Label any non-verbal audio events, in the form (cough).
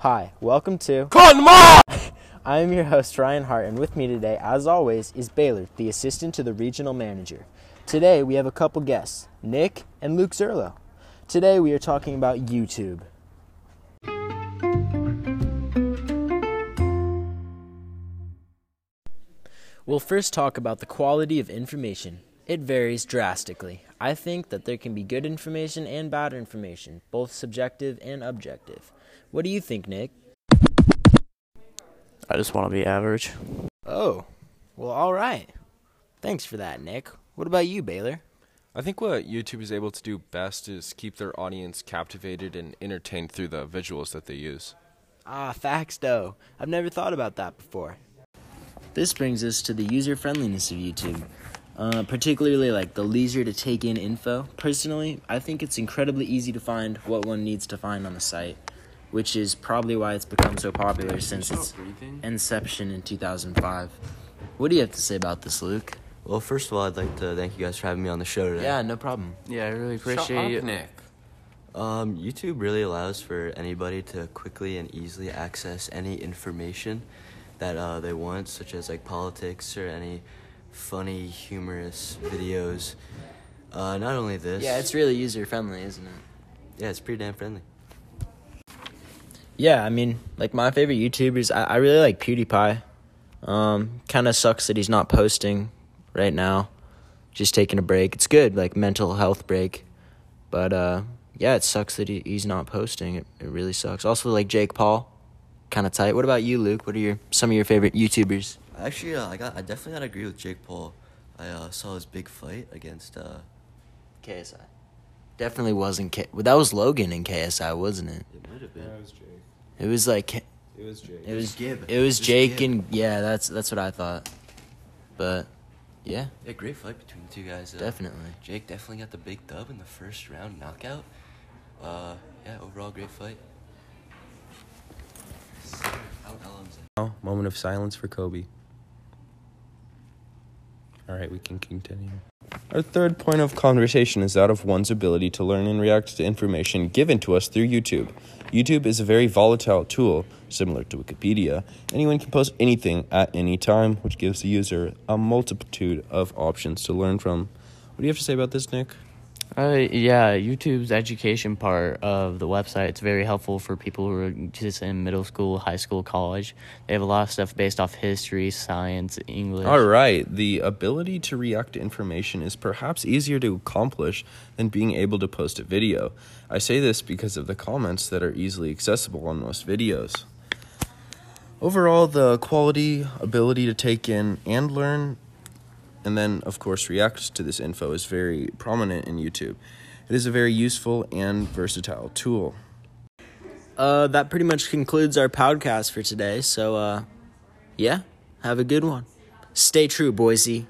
Hi, welcome to Cotton Mall! (laughs) I am your host Ryan Hart, and with me today, as always, is Baylor, the assistant to the regional manager. Today we have a couple guests, Nick and Luke Zerlo. Today we are talking about YouTube. We'll first talk about the quality of information. It varies drastically. I think that there can be good information and bad information, both subjective and objective. What do you think, Nick? I just want to be average. Oh, well, all right. Thanks for that, Nick. What about you, Baylor? I think what YouTube is able to do best is keep their audience captivated and entertained through the visuals that they use. Ah, facts, though. I've never thought about that before. This brings us to the user friendliness of YouTube, uh, particularly like the leisure to take in info. Personally, I think it's incredibly easy to find what one needs to find on the site, which is probably why it's become so popular since its inception in 2005. What do you have to say about this, Luke? Well, first of all, I'd like to thank you guys for having me on the show today. Yeah, no problem. Yeah, I really appreciate you. Nick. Um, YouTube really allows for anybody to quickly and easily access any information that uh, they want, such as like politics or any funny, humorous videos. Uh, not only this. Yeah, it's really user friendly, isn't it? yeah, it's pretty damn friendly. Yeah, I mean, like my favorite YouTubers, I, I really like PewDiePie. Um, kind of sucks that he's not posting right now. Just taking a break. It's good, like mental health break. But uh, yeah, it sucks that he, he's not posting. It, it really sucks. Also, like Jake Paul, kind of tight. What about you, Luke? What are your some of your favorite YouTubers? Actually, uh, I got I definitely gotta agree with Jake Paul. I uh, saw his big fight against. Uh, KSI. Definitely wasn't K. Well, that was Logan in KSI, wasn't it? it might have been. It was Jake. It was like It was Jake. it was Gib. It was Jake Gib. and yeah, that's that's what I thought. But yeah, Yeah, great fight between the two guys. Uh, definitely. Jake definitely got the big dub in the first round knockout. Uh, yeah, overall great fight. Now, moment of silence for Kobe. All right, we can continue. Our third point of conversation is that of one's ability to learn and react to information given to us through YouTube. YouTube is a very volatile tool, similar to Wikipedia. Anyone can post anything at any time, which gives the user a multitude of options to learn from. What do you have to say about this, Nick? Uh, yeah, YouTube's education part of the website it's very helpful for people who are just in middle school, high school, college. They have a lot of stuff based off history, science, English. All right. The ability to react to information is perhaps easier to accomplish than being able to post a video. I say this because of the comments that are easily accessible on most videos. Overall, the quality, ability to take in and learn, and then, of course, react to this info is very prominent in YouTube. It is a very useful and versatile tool. Uh, that pretty much concludes our podcast for today. So, uh, yeah, have a good one. Stay true, Boise.